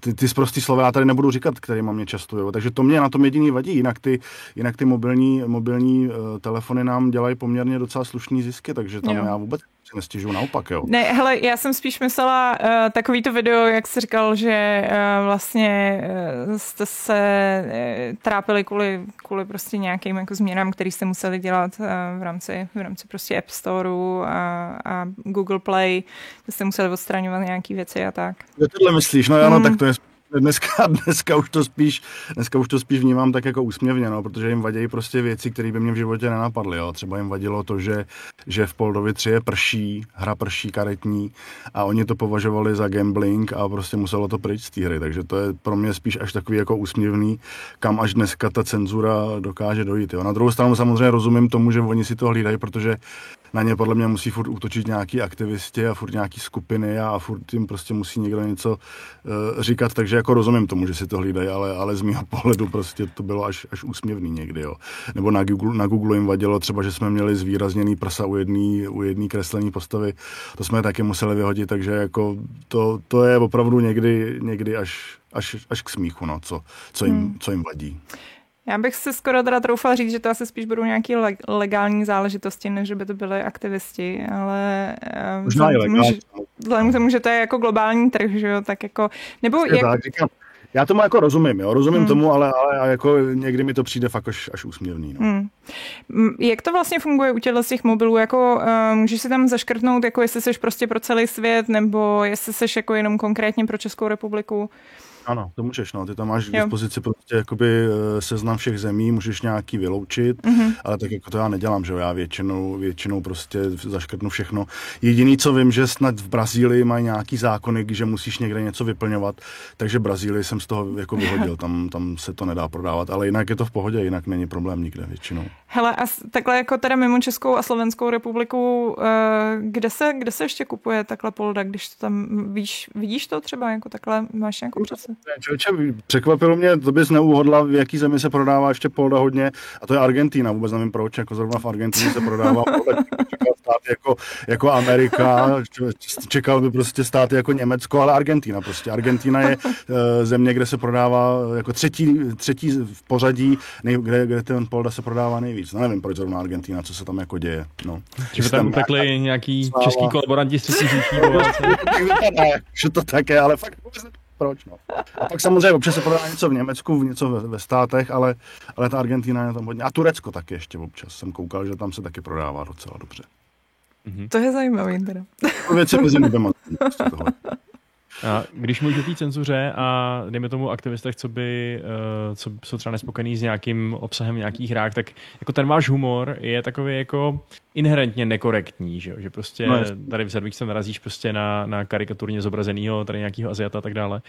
ty, ty zprostý slova já tady nebudu říkat, které mám mě často, jo. takže to mě na tom jediný vadí, jinak ty, jinak ty mobilní, mobilní uh, telefony nám dělají poměrně docela slušný zisky, takže tam jo. já vůbec si nestěžuju, naopak, jo. Ne, hele, já jsem spíš myslela uh, takový to video, jak jsi říkal, že uh, vlastně uh, jste se uh, trápili kvůli, kvůli prostě nějakým jako změnám, které jste museli dělat uh, v rámci, v rámci prostě App Storeu a, a Google Play, že jste museli odstraňovat nějaké věci a tak. Jo, tohle myslíš, no ano, hmm. tak to je dneska, dneska, už to spíš, dneska už to spíš vnímám tak jako úsměvně, no, protože jim vadí prostě věci, které by mě v životě nenapadly. Jo. Třeba jim vadilo to, že, že v Poldovi 3 je prší, hra prší karetní a oni to považovali za gambling a prostě muselo to pryč z té hry. Takže to je pro mě spíš až takový jako úsměvný, kam až dneska ta cenzura dokáže dojít. Jo. Na druhou stranu samozřejmě rozumím tomu, že oni si to hlídají, protože na ně podle mě musí furt útočit nějaký aktivisti a furt nějaký skupiny a, furt jim prostě musí někdo něco uh, říkat, takže jako rozumím tomu, že si to hlídají, ale, ale z mého pohledu prostě to bylo až, až úsměvný někdy, jo. Nebo na Google, na Google jim vadilo třeba, že jsme měli zvýrazněný prsa u jedné u jedný kreslení postavy, to jsme taky museli vyhodit, takže jako to, to je opravdu někdy, někdy až, až, až k smíchu, no, co, co, jim, hmm. co jim vadí. Já bych si skoro teda troufala říct, že to asi spíš budou nějaké legální záležitosti, než by to byly aktivisti, ale eh, Možná že, vzhledem k tomu, že to je jako globální trh, že jo, tak jako, nebo jak... Tak, říkám, já tomu jako rozumím, jo, rozumím hmm. tomu, ale, ale jako někdy mi to přijde fakt až, až úsměvný. No. Hmm. Jak to vlastně funguje u těchto těch mobilů? Jako, uh, můžeš si tam zaškrtnout, jako jestli jsi prostě pro celý svět, nebo jestli jsi jako jenom konkrétně pro Českou republiku? Ano, to můžeš, no. Ty tam máš k dispozici prostě jakoby eh, seznam všech zemí, můžeš nějaký vyloučit, mm-hmm. ale tak jako to já nedělám, že jo. Já většinou, většinou prostě zaškrtnu všechno. Jediný, co vím, že snad v Brazílii mají nějaký zákony, že musíš někde něco vyplňovat, takže Brazílii jsem z toho jako vyhodil, tam, tam se to nedá prodávat, ale jinak je to v pohodě, jinak není problém nikde většinou. Hele, a takhle jako teda mimo Českou a Slovenskou republiku, eh, kde se, kde se ještě kupuje takhle polda, když to tam víš, vidíš to třeba jako takhle, máš nějakou přece? Čoče, překvapilo mě, to bys neuhodla, v jaký zemi se prodává ještě polda hodně, a to je Argentina, vůbec nevím proč, jako zrovna v Argentině se prodává polda, stát jako, jako Amerika, čekal by prostě stát jako Německo, ale Argentina prostě. Argentina je uh, země, kde se prodává jako třetí, třetí v pořadí, nej, kde, kde ten polda se prodává nejvíc. No nevím, proč zrovna Argentina, co se tam jako děje. No. Že tam utekli nějaký český kolaboranti z třetí říší. že to tak je, ale fakt proč. No. A pak samozřejmě občas se prodá něco v Německu, něco ve, ve státech, ale, ale ta Argentina je tam hodně. A Turecko taky ještě občas. Jsem koukal, že tam se taky prodává docela dobře. Mm-hmm. To je zajímavé teda. Věci mezi A když mluvíš o té cenzuře a dejme tomu aktivistech, co by, uh, co jsou třeba nespokojený s nějakým obsahem nějakých hrách, tak jako ten váš humor je takový jako inherentně nekorektní, že, že prostě no, tady v se narazíš prostě na, na karikaturně zobrazenýho tady nějakého Aziata a tak dále.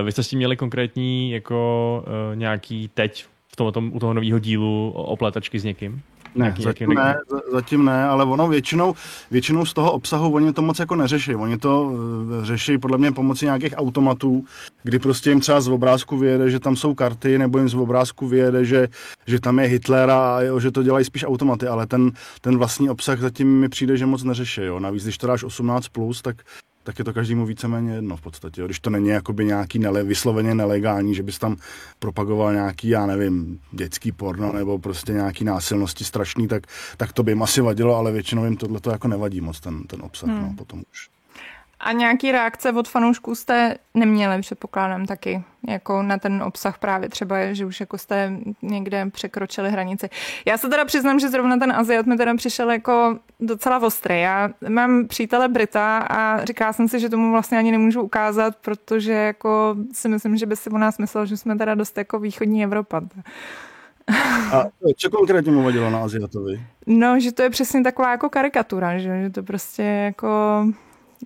Uh, vy jste s tím měli konkrétní jako uh, nějaký teď v tom, tom, u toho nového dílu opletačky s někým? Ne, zatím, ne zatím ne, ale ono většinou, většinou z toho obsahu oni to moc jako neřeší. Oni to uh, řeší podle mě pomocí nějakých automatů, kdy prostě jim třeba z obrázku vyjede, že tam jsou karty, nebo jim z obrázku vyjede, že, že tam je Hitler a jo, že to dělají spíš automaty, ale ten, ten vlastní obsah zatím mi přijde, že moc neřeší. Jo. Navíc, když to dáš 18+, plus, tak tak je to každému víceméně jedno v podstatě. Jo. Když to není jakoby nějaký nele, vysloveně nelegální, že bys tam propagoval nějaký, já nevím, dětský porno nebo prostě nějaký násilnosti strašný, tak, tak to by jim asi vadilo, ale většinou jim tohle to jako nevadí moc ten, ten obsah. Hmm. No, potom už. A nějaký reakce od fanoušků jste neměli, předpokládám taky, jako na ten obsah právě třeba, že už jako jste někde překročili hranici. Já se teda přiznám, že zrovna ten Aziat mi teda přišel jako docela ostrý. Já mám přítele Brita a říká jsem si, že tomu vlastně ani nemůžu ukázat, protože jako si myslím, že by si o nás myslel, že jsme teda dost jako východní Evropa. A co konkrétně mu vadilo na Aziatovi? No, že to je přesně taková jako karikatura, že, že to prostě jako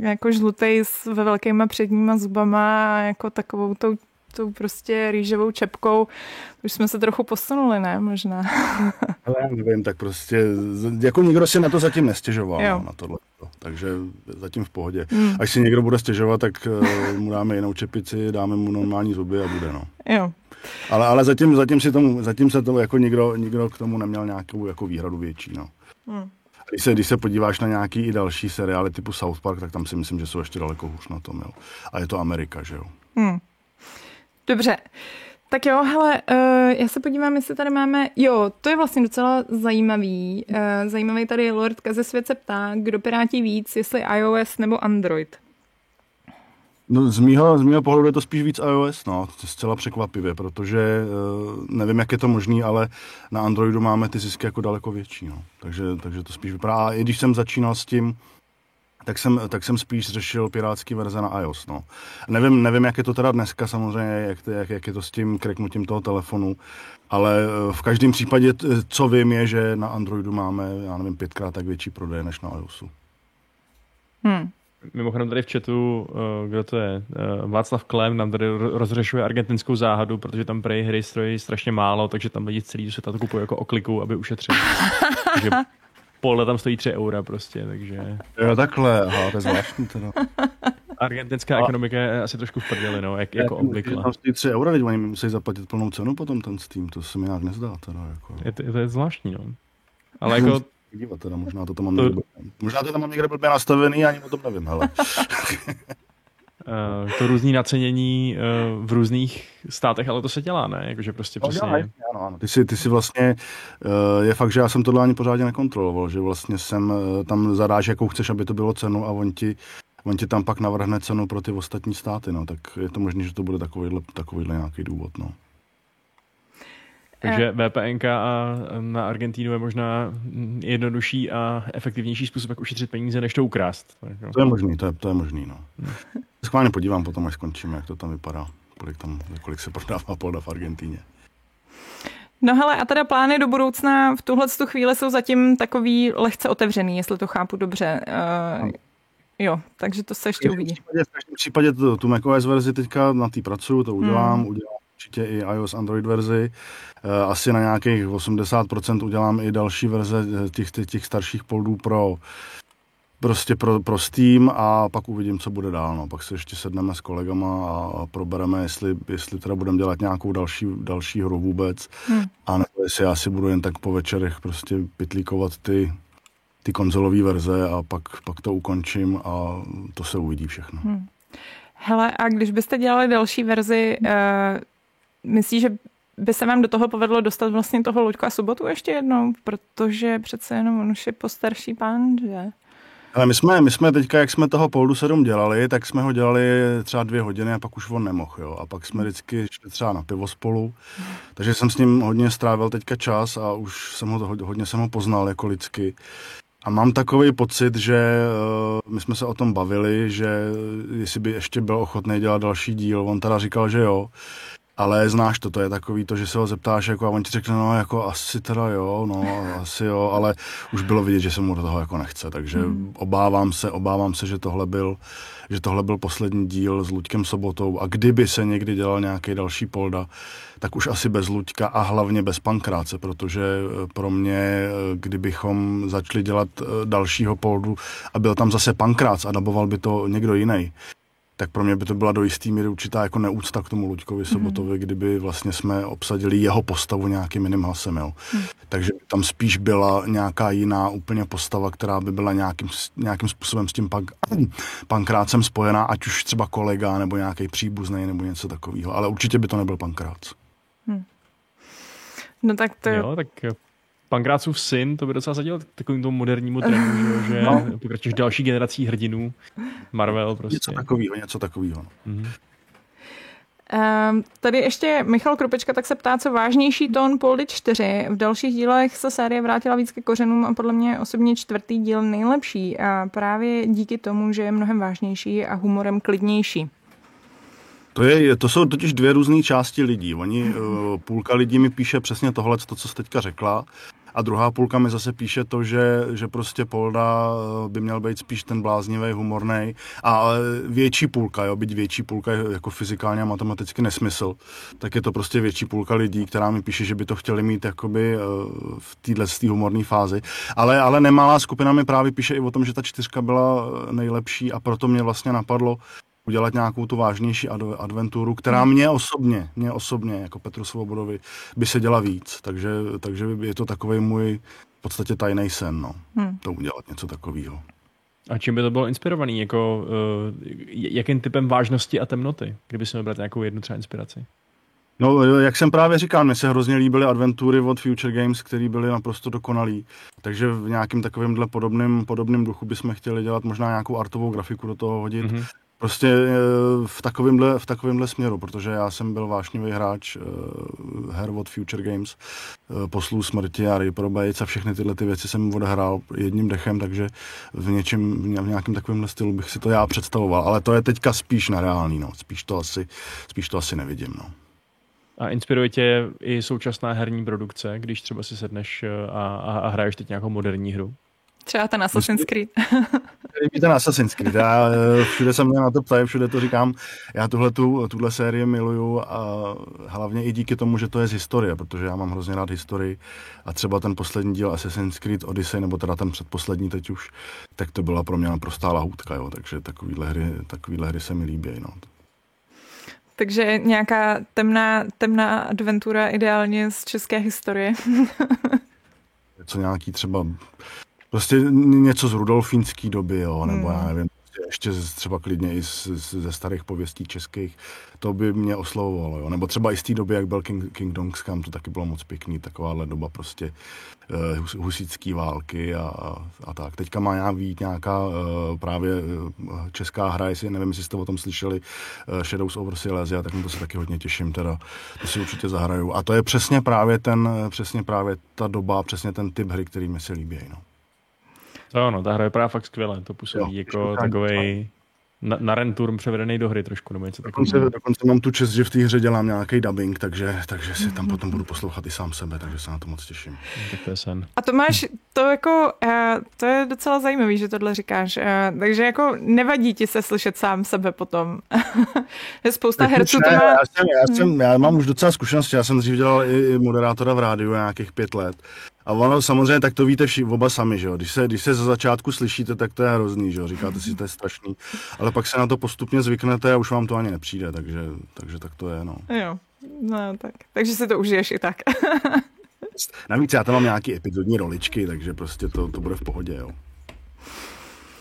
jako žlutej s ve velkýma předníma zubama a jako takovou tou, tou prostě rýžovou čepkou. Už jsme se trochu posunuli, ne? Možná. Ale já nevím, tak prostě, jako nikdo si na to zatím nestěžoval, jo. na tohle. Takže zatím v pohodě. Hmm. Až si někdo bude stěžovat, tak uh, mu dáme jinou čepici, dáme mu normální zuby a bude, no. Jo. Ale, ale zatím, zatím, si tomu, zatím se to jako nikdo, nikdo k tomu neměl nějakou jako výhradu větší, no. Hmm. Když se, když se podíváš na nějaký i další seriály typu South Park, tak tam si myslím, že jsou ještě daleko hůř na tom. Jo. A je to Amerika, že jo. Hmm. Dobře. Tak jo, hele, uh, já se podívám, jestli tady máme, jo, to je vlastně docela zajímavý. Uh, zajímavý tady Lordka ze svět se ptá, kdo pirátí víc, jestli iOS nebo Android. No, z, mýho, z mýho pohledu je to spíš víc iOS, no, zcela překvapivě, protože uh, nevím, jak je to možný, ale na Androidu máme ty zisky jako daleko větší, no. takže, takže to spíš vypadá. A i když jsem začínal s tím, tak jsem, tak jsem spíš řešil pirátský verze na iOS. No. Nevím, nevím, jak je to teda dneska samozřejmě, jak, jak, jak je to s tím kreknutím toho telefonu, ale eh, v každém případě, co vím, je, že na Androidu máme, já nevím, pětkrát tak větší prodej než na iOSu. Hmm. Mimochodem tady v chatu, uh, kdo to je, uh, Václav Klem nám tady rozřešuje argentinskou záhadu, protože tam prej hry stojí strašně málo, takže tam lidi celý světa to kupují jako okliku, aby ušetřili. takže pole tam stojí 3 eura prostě, takže... Jo, takhle, aha, to je zvláštní teda. Argentinská a... ekonomika je asi trošku v prdeli, no, jak, jako obvykle. Tam stojí 3 eura, teď oni musí zaplatit plnou cenu potom ten Steam, to se mi nějak nezdá teda, jako. Je to, je, to je zvláštní, no. Ale jako podívat teda, možná to tam mám někde, možná to tam mám někde blbě nastavený, ani o tom nevím, hele. Uh, to různý nacenění uh, v různých státech, ale to se dělá, ne? Jakože prostě no, přesně... Ano, ano. Ty, si, ty si vlastně, uh, je fakt, že já jsem tohle ani pořádně nekontroloval, že vlastně jsem tam zadáš, jakou chceš, aby to bylo cenu a on ti, on ti tam pak navrhne cenu pro ty ostatní státy, no, tak je to možné, že to bude takovýhle, takovýhle nějaký důvod, no. Takže. VPN a na Argentínu je možná jednodušší a efektivnější způsob, jak ušetřit peníze, než to ukrást. To je možný, to je, to je možný, no. Hmm. Schválně podívám potom, až skončíme, jak to tam vypadá, kolik, tam, kolik se prodává polda v Argentíně. No hele, a teda plány do budoucna v tuhle tu chvíli jsou zatím takový lehce otevřený, jestli to chápu dobře. Uh, jo, takže to se ještě uvidí. V každém případě tu, tu macOS verzi teďka na té pracuju, to udělám, hmm. udělám určitě i iOS Android verzi. Eh, asi na nějakých 80% udělám i další verze eh, těch, těch, těch starších poldů pro prostě pro, pro Steam a pak uvidím, co bude dál. No. Pak se ještě sedneme s kolegama a, a probereme, jestli, jestli teda budeme dělat nějakou další, další hru vůbec. Hmm. A nebo jestli já si budu jen tak po večerech prostě pitlíkovat ty, ty konzolové verze a pak, pak to ukončím a to se uvidí všechno. Hmm. Hele, a když byste dělali další verzi, uh, myslíš, že by se vám do toho povedlo dostat vlastně toho Luďka Sobotu ještě jednou, protože přece jenom on už je postarší pán, že? Ale my jsme, my jsme teďka, jak jsme toho Poldu 7 dělali, tak jsme ho dělali třeba dvě hodiny a pak už on nemohl, jo. A pak jsme vždycky šli třeba na pivo spolu. Takže jsem s ním hodně strávil teďka čas a už jsem ho, hodně jsem ho poznal jako lidsky. A mám takový pocit, že uh, my jsme se o tom bavili, že jestli by ještě byl ochotný dělat další díl, on teda říkal, že jo. Ale znáš to, to je takový to, že se ho zeptáš jako a on ti řekne, no jako asi teda jo, no asi jo, ale už bylo vidět, že se mu do toho jako nechce, takže hmm. obávám se, obávám se, že tohle byl, že tohle byl poslední díl s Luďkem Sobotou a kdyby se někdy dělal nějaký další polda, tak už asi bez Luďka a hlavně bez Pankráce, protože eh, pro mě, eh, kdybychom začali dělat eh, dalšího poldu a byl tam zase Pankrác a daboval by to někdo jiný, tak pro mě by to byla do jistý míry určitá jako neúcta k tomu Luďkovi mhm. Sobotovi, mm. kdyby vlastně jsme obsadili jeho postavu nějakým jiným hlasem. Jo. Mm. Takže tam spíš byla nějaká jiná úplně postava, která by byla nějakým, nějakým způsobem s tím pak, pankrácem spojená, ať už třeba kolega nebo nějaký příbuzný nebo něco takového. Ale určitě by to nebyl pankrác. Mm. No tak to jo. tak Pankrácův syn, to by docela zadělal takovým tomu modernímu trendu, že, no. pokračuješ další generací hrdinů. Marvel prostě. Něco takového, něco takového. Mm-hmm. Um, tady ještě Michal Krupečka tak se ptá, co vážnější tón Poldy 4. V dalších dílech se série vrátila víc ke kořenům a podle mě osobně čtvrtý díl nejlepší a právě díky tomu, že je mnohem vážnější a humorem klidnější. To, je, to jsou totiž dvě různé části lidí. Oni, eh, půlka lidí mi píše přesně tohle, to, co jsi teďka řekla, a druhá půlka mi zase píše to, že, že prostě Polda eh, by měl být spíš ten bláznivý, humorný. A větší půlka, jo, byť větší půlka je jako fyzikálně a matematicky nesmysl, tak je to prostě větší půlka lidí, která mi píše, že by to chtěli mít jakoby eh, v téhle humorné fázi. Ale, ale nemalá skupina mi právě píše i o tom, že ta čtyřka byla nejlepší a proto mě vlastně napadlo, udělat nějakou tu vážnější adventuru, která hmm. mě osobně, mě osobně, jako Petru Svobodovi, by se děla víc. Takže, takže je to takový můj v podstatě tajný sen, no. Hmm. To udělat něco takového. A čím by to bylo inspirovaný? Jako, uh, jakým typem vážnosti a temnoty? Kdyby si měl nějakou jednu třeba inspiraci? No, jak jsem právě říkal, mně se hrozně líbily adventury od Future Games, které byly naprosto dokonalý. Takže v nějakým takovémhle podobným, podobným duchu bychom chtěli dělat možná nějakou artovou grafiku do toho hodit. Mm-hmm. Prostě eh, v takovémhle, v takovémhle směru, protože já jsem byl vášnivý hráč uh, her od Future Games, uh, poslů smrti a Reprobates a všechny tyhle ty věci jsem odehrál jedním dechem, takže v něčem, v nějakém takovémhle stylu bych si to já představoval. Ale to je teďka spíš na reálný, no. Spíš to asi, spíš to asi nevidím, no. A inspiruje tě i současná herní produkce, když třeba si sedneš a, a, a hraješ teď nějakou moderní hru? Třeba ten Assassin's Creed. Líbí ten Assassin's Creed. Já eh, všude se mě na to ptají, všude to říkám. Já tuhle, tu, tuhle sérii miluju a hlavně i díky tomu, že to je z historie, protože já mám hrozně rád historii a třeba ten poslední díl Assassin's Creed Odyssey, nebo teda ten předposlední teď už, tak to byla pro mě naprostá lahůdka, jo. takže takovýhle hry, takovýhle hry se mi líbí. No. Takže nějaká temná, temná adventura ideálně z české historie. Co nějaký třeba Prostě něco z rudolfínské doby, jo, nebo hmm. já nevím, ještě třeba klidně i z, z, ze starých pověstí českých, to by mě oslovovalo, jo. Nebo třeba i z té doby, jak byl King, Kingdom Come, to taky bylo moc pěkný, takováhle doba prostě uh, hus, husický války a, a tak. Teďka má já vít nějaká uh, právě uh, česká hra, jestli nevím, jestli jste o tom slyšeli, uh, Shadows over Silesia, tak to se taky hodně těším, teda to si určitě zahraju. A to je přesně právě ten, přesně právě ta doba, přesně ten typ hry, který mi se líbí, no. To ano, ta hra je právě fakt skvěle, to působí jo, jako takový na, na renturm převedený do hry trošku, nebo něco takového. Dokonce, dokonce mám tu čest, že v té hře dělám nějaký dubbing, takže, takže si tam potom budu poslouchat i sám sebe, takže se na to moc těším. Tak to je sen. A to máš, to jako, uh, to je docela zajímavý, že tohle říkáš, uh, takže jako nevadí ti se slyšet sám sebe potom. je spousta herců to má... Já, jsem, já, jsem, já mám už docela zkušenosti, já jsem dřív dělal i, i moderátora v rádiu nějakých pět let a ono samozřejmě, tak to víte vši, oba sami, že jo. Když se, když se za začátku slyšíte, tak to je hrozný, že jo. Říkáte si, že to je strašný. Ale pak se na to postupně zvyknete a už vám to ani nepřijde, takže, takže tak to je, no. Jo, no tak. Takže si to užiješ i tak. Navíc já tam mám nějaký epizodní roličky, takže prostě to, to bude v pohodě, jo.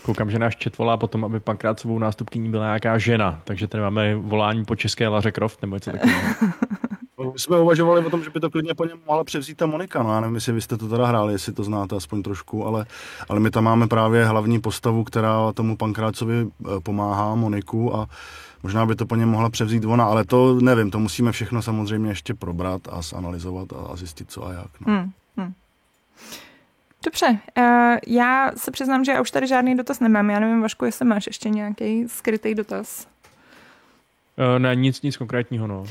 Koukám, že náš čet volá potom, aby svou nástupkyní byla nějaká žena, takže tady máme volání po české Laře Croft nebo něco takového. My jsme uvažovali o tom, že by to klidně po něm mohla převzít ta Monika. No, já nevím, jestli vy jste to teda hráli, jestli to znáte aspoň trošku, ale, ale my tam máme právě hlavní postavu, která tomu Pankrácovi eh, pomáhá, Moniku, a možná by to po něm mohla převzít ona, ale to nevím, to musíme všechno samozřejmě ještě probrat a zanalizovat a, zjistit, co a jak. No. Hmm, hmm. Dobře, uh, já se přiznám, že já už tady žádný dotaz nemám. Já nevím, Vašku, jestli máš ještě nějaký skrytý dotaz. Uh, ne, nic, nic konkrétního, no.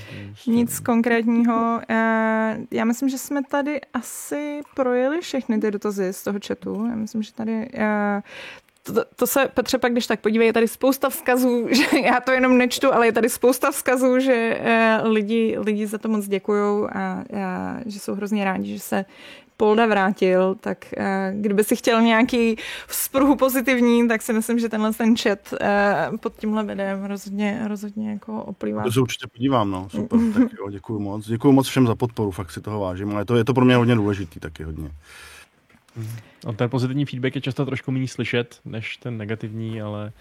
Nic konkrétního. Uh, já myslím, že jsme tady asi projeli všechny ty dotazy z toho chatu. Já myslím, že tady... Uh, to, to se, Petře, pak když tak podívej, je tady spousta vzkazů, že já to jenom nečtu, ale je tady spousta vzkazů, že uh, lidi, lidi za to moc děkují a, a že jsou hrozně rádi, že se Polda vrátil, tak uh, kdyby si chtěl nějaký vzpruhu pozitivní, tak si myslím, že tenhle ten chat uh, pod tímhle videem rozhodně, rozhodně jako oplývá. To se určitě podívám, no, super, tak jo, děkuji moc. Děkuji moc všem za podporu, fakt si toho vážím, ale to, je to pro mě hodně důležitý taky hodně. No, ten pozitivní feedback je často trošku méně slyšet, než ten negativní, ale,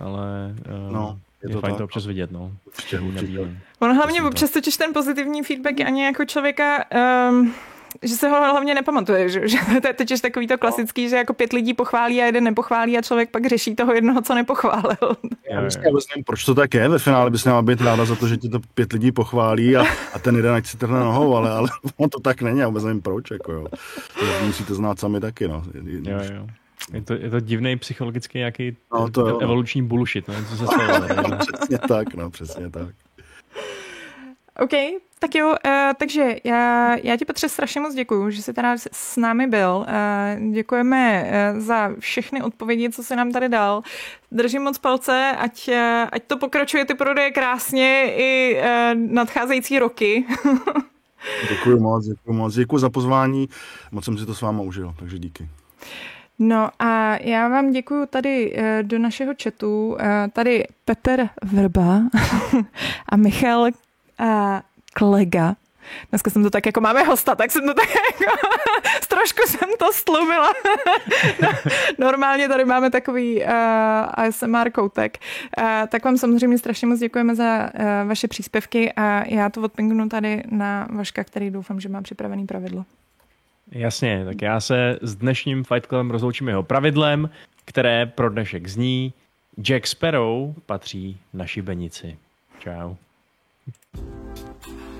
ale uh, no, je, je to fajn tak. to občas vidět. No. Určitě, určitě. On hlavně občas totiž ten pozitivní feedback ani jako člověka um, že se ho hlavně nepamatuje, že, že to je totiž takový to klasický, že jako pět lidí pochválí a jeden nepochválí a člověk pak řeší toho jednoho, co nepochválil. Já vlastně nevím, proč to tak je, ve finále bys měla být ráda za to, že ti to pět lidí pochválí a, a ten jeden ať si trhne nohou, ale, ale on to tak není, já vůbec nevím proč, jako jo. To musíte znát sami taky, no. Jo, jo. Je to, je to divný psychologický nějaký no, to, no. evoluční bullshit, no, co se stalo. přesně tak, no, přesně tak. OK, tak jo, uh, takže já, já ti Petře strašně moc děkuju, že jsi teda s námi byl. Uh, děkujeme uh, za všechny odpovědi, co jsi nám tady dal. Držím moc palce, ať, uh, ať to pokračuje ty prodeje krásně i uh, nadcházející roky. děkuji moc, děkuji moc. Děkuji za pozvání, moc jsem si to s váma užil, takže díky. No a já vám děkuji tady do našeho chatu. Tady Petr Vrba a Michal Klega. Dneska jsem to tak jako máme hosta, tak jsem to tak jako trošku jsem to stlumila. no, normálně tady máme takový uh, ASMR koutek. Uh, tak vám samozřejmě strašně moc děkujeme za uh, vaše příspěvky a já to odpingnu tady na Vaška, který doufám, že má připravený pravidlo. Jasně, tak já se s dnešním Fight Clubem rozloučím jeho pravidlem, které pro dnešek zní Jack Sparrow patří na šibenici. Ciao. Thank you.